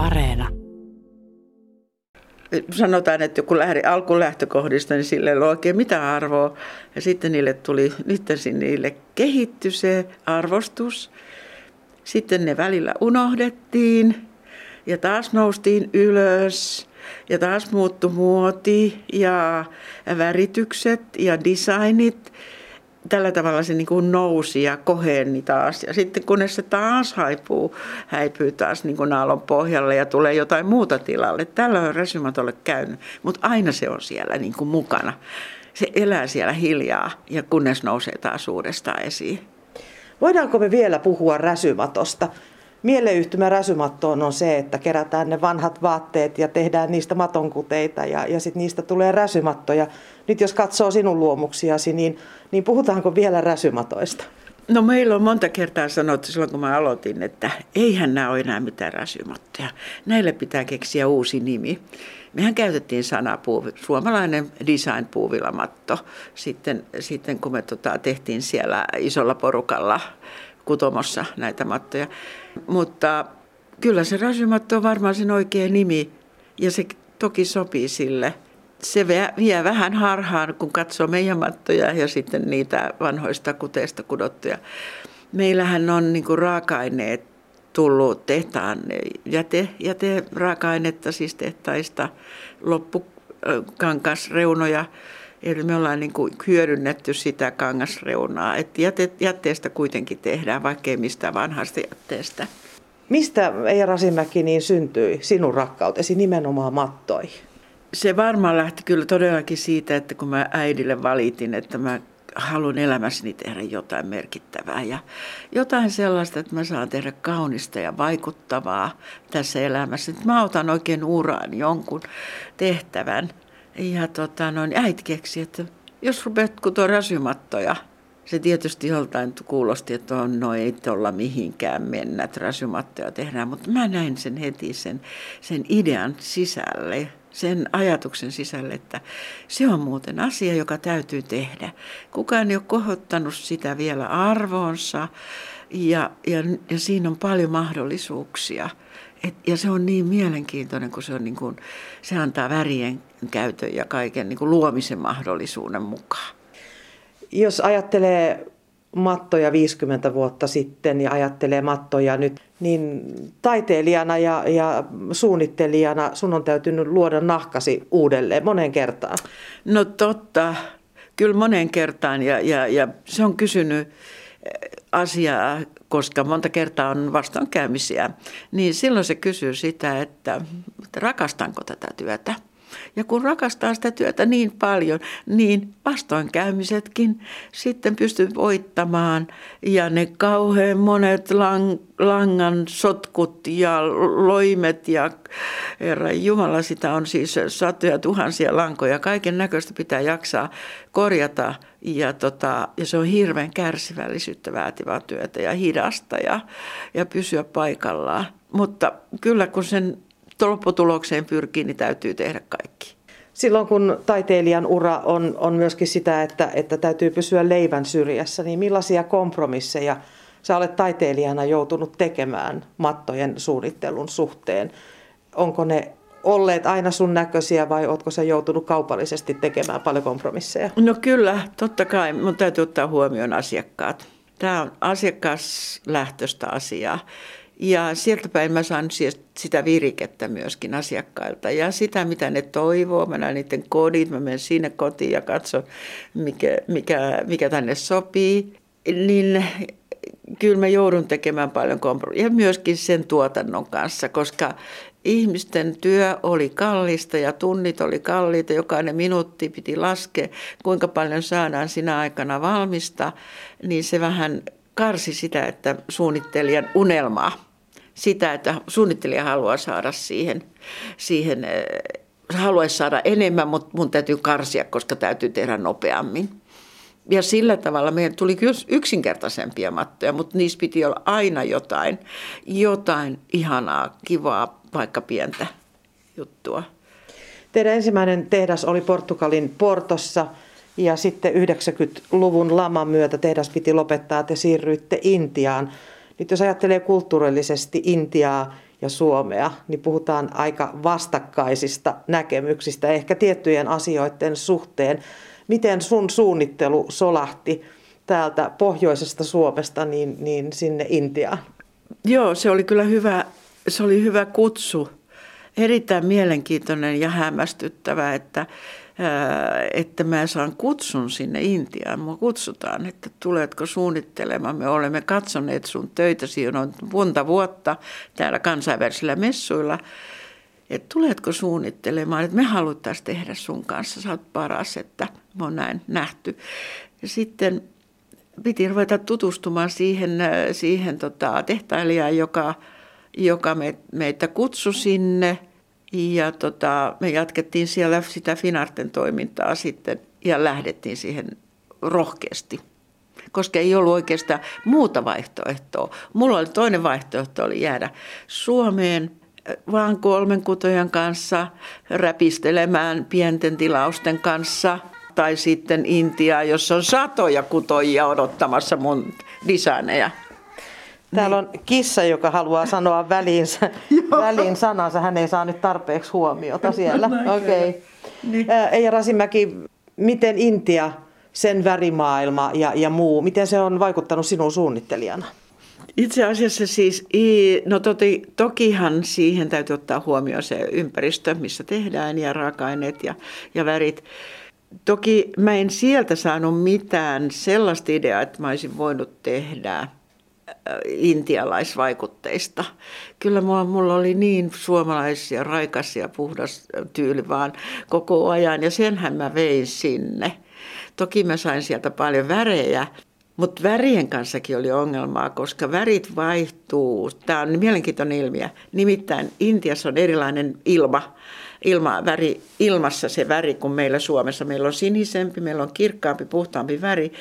Areena. Sanotaan, että kun lähdin alkulähtökohdista, niin sille ei ole oikein mitään arvoa. Ja sitten niille tuli, nyt niille kehittyi se arvostus. Sitten ne välillä unohdettiin ja taas noustiin ylös ja taas muuttui muoti ja väritykset ja designit tällä tavalla se niin kuin nousi ja koheni taas. Ja sitten kun se taas haipuu, häipyy taas niin kuin aallon pohjalle ja tulee jotain muuta tilalle. Tällä on resymatolle käynyt, mutta aina se on siellä niin kuin mukana. Se elää siellä hiljaa ja kunnes nousee taas uudestaan esiin. Voidaanko me vielä puhua räsymatosta? Mieleyhtymä räsymattoon on se, että kerätään ne vanhat vaatteet ja tehdään niistä matonkuteita ja, ja sitten niistä tulee räsymattoja. Nyt jos katsoo sinun luomuksiasi, niin, niin puhutaanko vielä räsymatoista? No meillä on monta kertaa sanottu silloin, kun mä aloitin, että eihän nämä ole enää mitään räsymattoja. Näille pitää keksiä uusi nimi. Mehän käytettiin sanaa puuvi, suomalainen design puuvilamatto sitten, sitten kun me tota, tehtiin siellä isolla porukalla kutomossa näitä mattoja. Mutta kyllä se räsymatto on varmaan sen oikea nimi ja se toki sopii sille. Se vie vähän harhaan, kun katsoo meidän mattoja ja sitten niitä vanhoista kuteista kudottuja. Meillähän on niin raaka-aineet tullut tehtaan jäte, jäte raaka-ainetta siis tehtaista, loppukankasreunoja. Eli me ollaan niin kuin hyödynnetty sitä kangasreunaa, että jäte, jätteestä kuitenkin tehdään, vaikkei mistään vanhasta jätteestä. Mistä Eija Rasimäki niin syntyi sinun rakkautesi nimenomaan mattoihin? Se varmaan lähti kyllä todellakin siitä, että kun mä äidille valitin, että mä haluan elämässäni tehdä jotain merkittävää ja jotain sellaista, että mä saan tehdä kaunista ja vaikuttavaa tässä elämässä. Että mä otan oikein uraan jonkun tehtävän. Ja tota, noin, äiti keksi, että jos rupeat kutoa rasymattoja, se tietysti joltain kuulosti, että on, no ei tuolla mihinkään mennä, että rasymattoja tehdään, mutta mä näin sen heti sen, sen idean sisälle, sen ajatuksen sisälle, että se on muuten asia, joka täytyy tehdä. Kukaan ei ole kohottanut sitä vielä arvoonsa ja, ja, ja siinä on paljon mahdollisuuksia. Et, ja se on niin mielenkiintoinen, kun se, on niin kuin, se antaa värien käytön ja kaiken niin kuin luomisen mahdollisuuden mukaan. Jos ajattelee mattoja 50 vuotta sitten ja ajattelee mattoja nyt, niin taiteilijana ja, ja suunnittelijana sun on täytynyt luoda nahkasi uudelleen monen kertaan. No totta, kyllä monen kertaan ja, ja, ja se on kysynyt asiaa, koska monta kertaa on vastoinkäymisiä, niin silloin se kysyy sitä, että, että rakastanko tätä työtä. Ja kun rakastaa sitä työtä niin paljon, niin vastoinkäymisetkin sitten pystyy voittamaan. Ja ne kauhean monet lang, langan sotkut ja loimet ja Herra Jumala, sitä on siis satoja tuhansia lankoja. Kaiken näköistä pitää jaksaa korjata ja, tota, ja se on hirveän kärsivällisyyttä vaativaa työtä ja hidasta ja, ja pysyä paikallaan. Mutta kyllä kun sen lopputulokseen pyrkii, niin täytyy tehdä kaikki. Silloin kun taiteilijan ura on, on myöskin sitä, että, että täytyy pysyä leivän syrjässä, niin millaisia kompromisseja sä olet taiteilijana joutunut tekemään mattojen suunnittelun suhteen? Onko ne olleet aina sun näköisiä vai ootko sä joutunut kaupallisesti tekemään paljon kompromisseja? No kyllä, totta kai. Mun täytyy ottaa huomioon asiakkaat. Tämä on asiakaslähtöistä asiaa. Ja sieltä päin mä saan sitä virikettä myöskin asiakkailta ja sitä, mitä ne toivoo. Mä näen niiden kodit, mä menen sinne kotiin ja katson, mikä, mikä, mikä tänne sopii. Niin kyllä mä joudun tekemään paljon kompromissia ja myöskin sen tuotannon kanssa, koska ihmisten työ oli kallista ja tunnit oli kalliita. Jokainen minuutti piti laskea, kuinka paljon saadaan sinä aikana valmista. Niin se vähän karsi sitä, että suunnittelijan unelmaa sitä, että suunnittelija haluaa saada siihen, siihen eh, haluaisi saada enemmän, mutta mun täytyy karsia, koska täytyy tehdä nopeammin. Ja sillä tavalla meidän tuli kyllä yksinkertaisempia mattoja, mutta niissä piti olla aina jotain, jotain ihanaa, kivaa, vaikka pientä juttua. Teidän ensimmäinen tehdas oli Portugalin Portossa ja sitten 90-luvun laman myötä tehdas piti lopettaa, te siirryitte Intiaan. Nyt jos ajattelee kulttuurillisesti Intiaa ja Suomea, niin puhutaan aika vastakkaisista näkemyksistä, ehkä tiettyjen asioiden suhteen. Miten sun suunnittelu solahti täältä pohjoisesta Suomesta niin, niin sinne Intiaan? Joo, se oli kyllä hyvä, se oli hyvä kutsu. Erittäin mielenkiintoinen ja hämmästyttävä, että, että mä saan kutsun sinne Intiaan. Mua kutsutaan, että tuletko suunnittelemaan. Me olemme katsoneet sun töitä, siinä on monta vuotta täällä kansainvälisillä messuilla. Että tuletko suunnittelemaan, että me haluttaisiin tehdä sun kanssa, sä oot paras, että me on näin nähty. Ja sitten piti ruveta tutustumaan siihen, siihen tota, tehtailijaan, joka, joka me, meitä kutsui sinne. Ja tota, me jatkettiin siellä sitä Finarten toimintaa sitten ja lähdettiin siihen rohkeasti koska ei ollut oikeastaan muuta vaihtoehtoa. Mulla oli toinen vaihtoehto oli jäädä Suomeen vaan kolmen kutojan kanssa räpistelemään pienten tilausten kanssa – tai sitten Intia, jossa on satoja kutoja odottamassa mun designeja. Täällä on kissa, joka haluaa sanoa väliin, väliin sanansa. Hän ei saa nyt tarpeeksi huomiota siellä. Okei. Okay. Niin. Eija Rasimäki, miten Intia, sen värimaailma ja, ja muu, miten se on vaikuttanut sinun suunnittelijana? Itse asiassa siis, no toti, tokihan siihen täytyy ottaa huomioon se ympäristö, missä tehdään ja raaka-aineet ja, ja värit. Toki mä en sieltä saanut mitään sellaista ideaa, että mä olisin voinut tehdä intialaisvaikutteista. Kyllä mulla, mulla oli niin suomalaisia, raikas ja puhdas tyyli vaan koko ajan ja senhän mä vein sinne. Toki mä sain sieltä paljon värejä, mutta värien kanssakin oli ongelmaa, koska värit vaihtuu. Tämä on mielenkiintoinen ilmiö. Nimittäin Intiassa on erilainen ilma ilma, väri, ilmassa se väri kuin meillä Suomessa. Meillä on sinisempi, meillä on kirkkaampi, puhtaampi väri.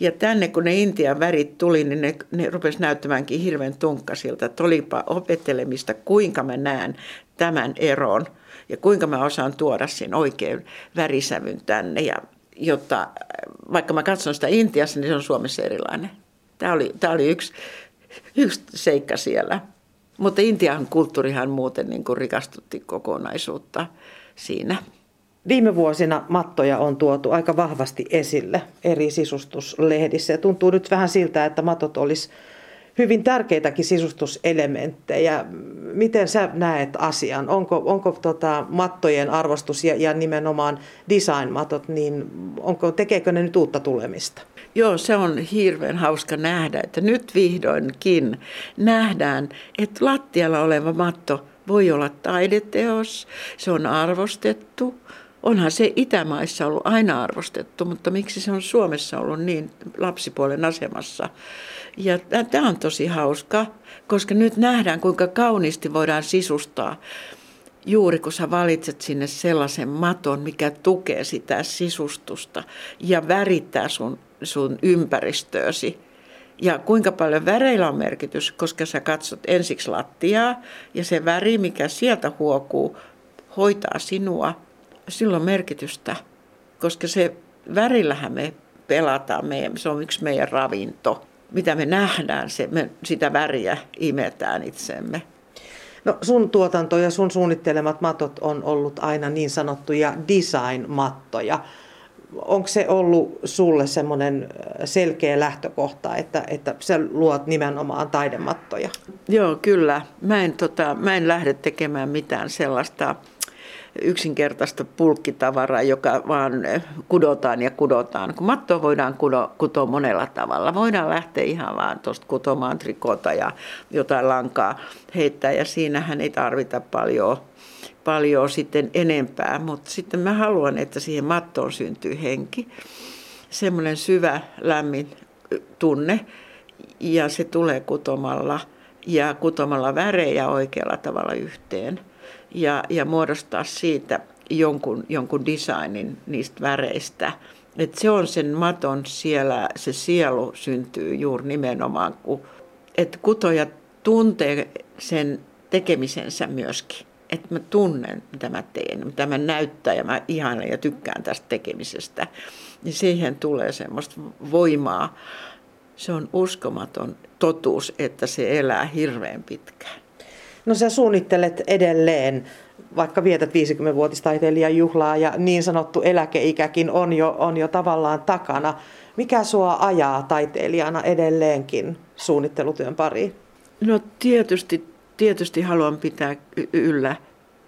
Ja tänne kun ne Intian värit tuli, niin ne, ne rupesi näyttämäänkin hirveän tunkkasilta. Että olipa opettelemista, kuinka mä näen tämän eron ja kuinka mä osaan tuoda sen oikein värisävyn tänne. Ja jotta vaikka mä katson sitä Intiassa, niin se on Suomessa erilainen. Tämä oli, tämä oli yksi, yksi seikka siellä. Mutta Intian kulttuurihan muuten niin kuin rikastutti kokonaisuutta siinä. Viime vuosina mattoja on tuotu aika vahvasti esille eri sisustuslehdissä. Ja tuntuu nyt vähän siltä, että matot olisi hyvin tärkeitäkin sisustuselementtejä. Miten sä näet asian? Onko, onko tota mattojen arvostus ja, ja nimenomaan design-matot, niin onko, tekeekö ne nyt uutta tulemista? Joo, se on hirveän hauska nähdä, että nyt vihdoinkin nähdään, että lattialla oleva matto voi olla taideteos, se on arvostettu. Onhan se Itämaissa ollut aina arvostettu, mutta miksi se on Suomessa ollut niin lapsipuolen asemassa? Ja tämä on tosi hauska, koska nyt nähdään, kuinka kauniisti voidaan sisustaa juuri kun sä valitset sinne sellaisen maton, mikä tukee sitä sisustusta ja värittää sun, sun ympäristöösi. Ja kuinka paljon väreillä on merkitys, koska sä katsot ensiksi lattiaa ja se väri, mikä sieltä huokuu, hoitaa sinua. Silloin merkitystä, koska se värillähän me pelataan, me, se on yksi meidän ravinto. Mitä me nähdään, se, me sitä väriä imetään itsemme. No sun tuotanto ja sun suunnittelemat matot on ollut aina niin sanottuja design-mattoja. Onko se ollut sulle semmoinen selkeä lähtökohta, että, että sä luot nimenomaan taidemattoja? Joo, kyllä. Mä en, tota, mä en lähde tekemään mitään sellaista yksinkertaista pulkkitavaraa, joka vaan eh, kudotaan ja kudotaan. Kun mattoa voidaan kudo, kutoa monella tavalla. Voidaan lähteä ihan vaan tuosta kutomaan trikota ja jotain lankaa heittää ja siinähän ei tarvita paljon paljon sitten enempää, mutta sitten mä haluan, että siihen mattoon syntyy henki, semmoinen syvä, lämmin tunne, ja se tulee kutomalla ja kutomalla värejä oikealla tavalla yhteen ja, ja muodostaa siitä jonkun, jonkun designin niistä väreistä. Et se on sen maton siellä, se sielu syntyy juuri nimenomaan, kun että kutoja tuntee sen tekemisensä myöskin. Että mä tunnen, mitä mä teen, mitä mä näyttää ja mä ihailen ja tykkään tästä tekemisestä. Niin siihen tulee semmoista voimaa. Se on uskomaton totuus, että se elää hirveän pitkään. No sä suunnittelet edelleen, vaikka vietät 50-vuotistaiteilijan juhlaa ja niin sanottu eläkeikäkin on jo, on jo tavallaan takana. Mikä sua ajaa taiteilijana edelleenkin suunnittelutyön pariin? No tietysti, tietysti haluan pitää yllä,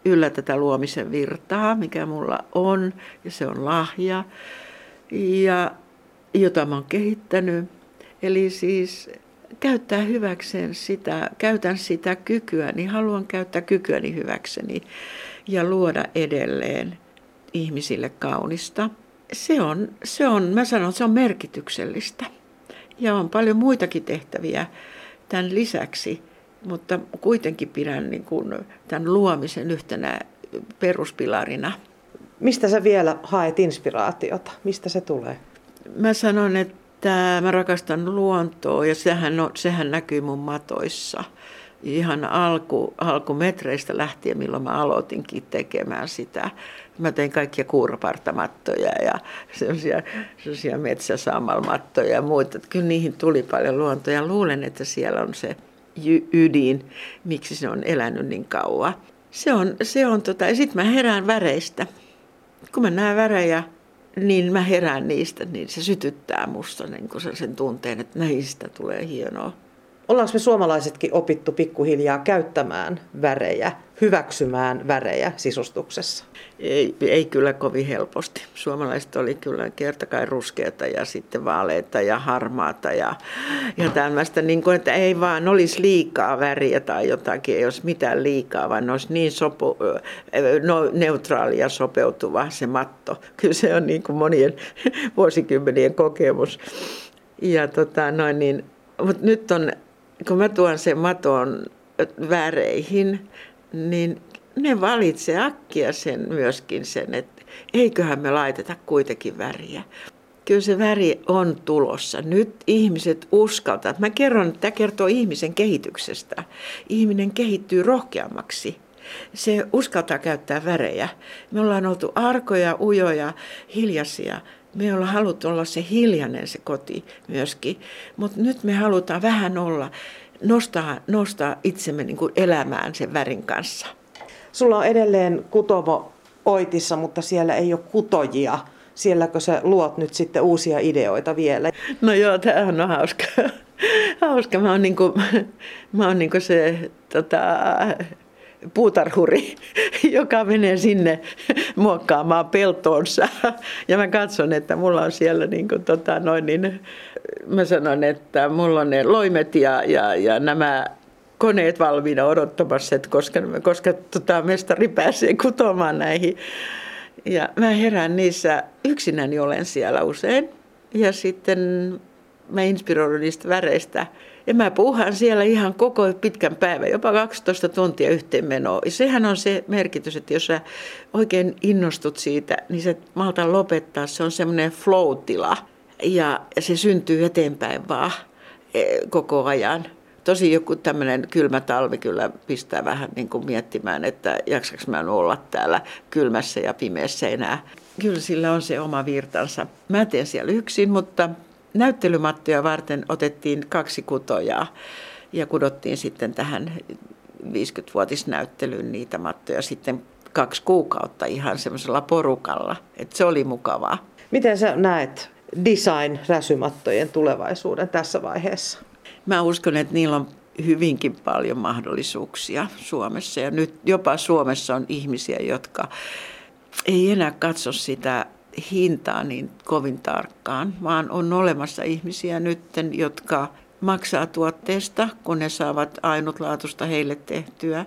yllä tätä luomisen virtaa, mikä mulla on, ja se on lahja, ja jota mä oon kehittänyt. Eli siis käyttää hyväkseen sitä, käytän sitä kykyä, niin haluan käyttää kykyäni hyväkseni ja luoda edelleen ihmisille kaunista. Se on, se on, mä sanon, se on merkityksellistä. Ja on paljon muitakin tehtäviä tämän lisäksi, mutta kuitenkin pidän niin kuin tämän luomisen yhtenä peruspilarina. Mistä sä vielä haet inspiraatiota? Mistä se tulee? Mä sanon, että että mä rakastan luontoa ja sehän, on, sehän näkyy mun matoissa. Ihan alku, alkumetreistä lähtien, milloin mä aloitinkin tekemään sitä. Mä tein kaikkia kuurapartamattoja ja sellaisia, sellaisia metsäsammalmattoja ja muita. Kyllä niihin tuli paljon luontoa ja luulen, että siellä on se ydin, miksi se on elänyt niin kauan. Se on, se on tota, ja sitten mä herään väreistä. Kun mä näen värejä, niin mä herään niistä, niin se sytyttää musta niin kuin sen tunteen, että näistä tulee hienoa. Ollaanko me suomalaisetkin opittu pikkuhiljaa käyttämään värejä, hyväksymään värejä sisustuksessa? Ei, ei kyllä kovin helposti. Suomalaiset oli kyllä kertakai ruskeata ja sitten vaaleita ja harmaata ja, ja tämmöistä, niin kuin, että ei vaan olisi liikaa väriä tai jotakin, ei olisi mitään liikaa, vaan olisi niin sopu, no, neutraali ja sopeutuva se matto. Kyllä se on niin kuin monien vuosikymmenien kokemus. Ja tota, noin niin, mutta nyt on kun mä tuon sen maton väreihin, niin ne valitsee akkia sen myöskin sen, että eiköhän me laiteta kuitenkin väriä. Kyllä se väri on tulossa. Nyt ihmiset uskaltavat. Mä kerron, että tämä kertoo ihmisen kehityksestä. Ihminen kehittyy rohkeammaksi. Se uskaltaa käyttää värejä. Me ollaan oltu arkoja, ujoja, hiljaisia. Me ollaan haluttu olla se hiljainen se koti myöskin, mutta nyt me halutaan vähän olla, nostaa, nostaa itsemme niin kuin elämään sen värin kanssa. Sulla on edelleen kutomo Oitissa, mutta siellä ei ole kutojia. Sielläkö sä luot nyt sitten uusia ideoita vielä? No joo, tämä on hauska. hauska. Mä oon, niin kuin, mä oon niin kuin se tota, puutarhuri, joka menee sinne muokkaamaan peltoonsa. Ja mä katson, että mulla on siellä niin kuin, tota, noin, niin, mä sanon, että mulla on ne loimet ja, ja, ja nämä koneet valmiina odottamassa, että koska, koska tota, mestari pääsee kutomaan näihin. Ja mä herään niissä, yksinäni olen siellä usein. Ja sitten mä inspiroidun niistä väreistä ja mä puuhaan siellä ihan koko pitkän päivän, jopa 12 tuntia yhteen menoa. Ja sehän on se merkitys, että jos sä oikein innostut siitä, niin se malta lopettaa. Se on semmoinen flow-tila ja se syntyy eteenpäin vaan e, koko ajan. Tosi joku tämmöinen kylmä talvi kyllä pistää vähän niin kuin miettimään, että jaksaks mä olla täällä kylmässä ja pimeässä enää. Kyllä sillä on se oma virtansa. Mä teen siellä yksin, mutta näyttelymattoja varten otettiin kaksi kutojaa ja kudottiin sitten tähän 50-vuotisnäyttelyyn niitä mattoja sitten kaksi kuukautta ihan semmoisella porukalla. Et se oli mukavaa. Miten sä näet design-räsymattojen tulevaisuuden tässä vaiheessa? Mä uskon, että niillä on hyvinkin paljon mahdollisuuksia Suomessa. Ja nyt jopa Suomessa on ihmisiä, jotka ei enää katso sitä hintaa niin kovin tarkkaan, vaan on olemassa ihmisiä nyt, jotka maksaa tuotteesta, kun ne saavat ainutlaatuista heille tehtyä.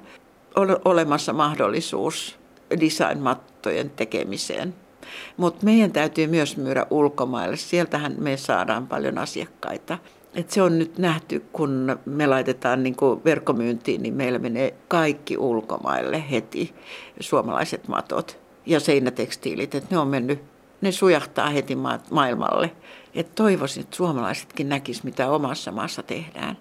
On olemassa mahdollisuus designmattojen tekemiseen. Mutta meidän täytyy myös myydä ulkomaille. Sieltähän me saadaan paljon asiakkaita. Et se on nyt nähty, kun me laitetaan niin verkkomyyntiin, niin meillä menee kaikki ulkomaille heti, suomalaiset matot ja seinätekstiilit. Et ne on mennyt ne sujahtaa heti maailmalle. Et toivoisin, että suomalaisetkin näkisivät, mitä omassa maassa tehdään.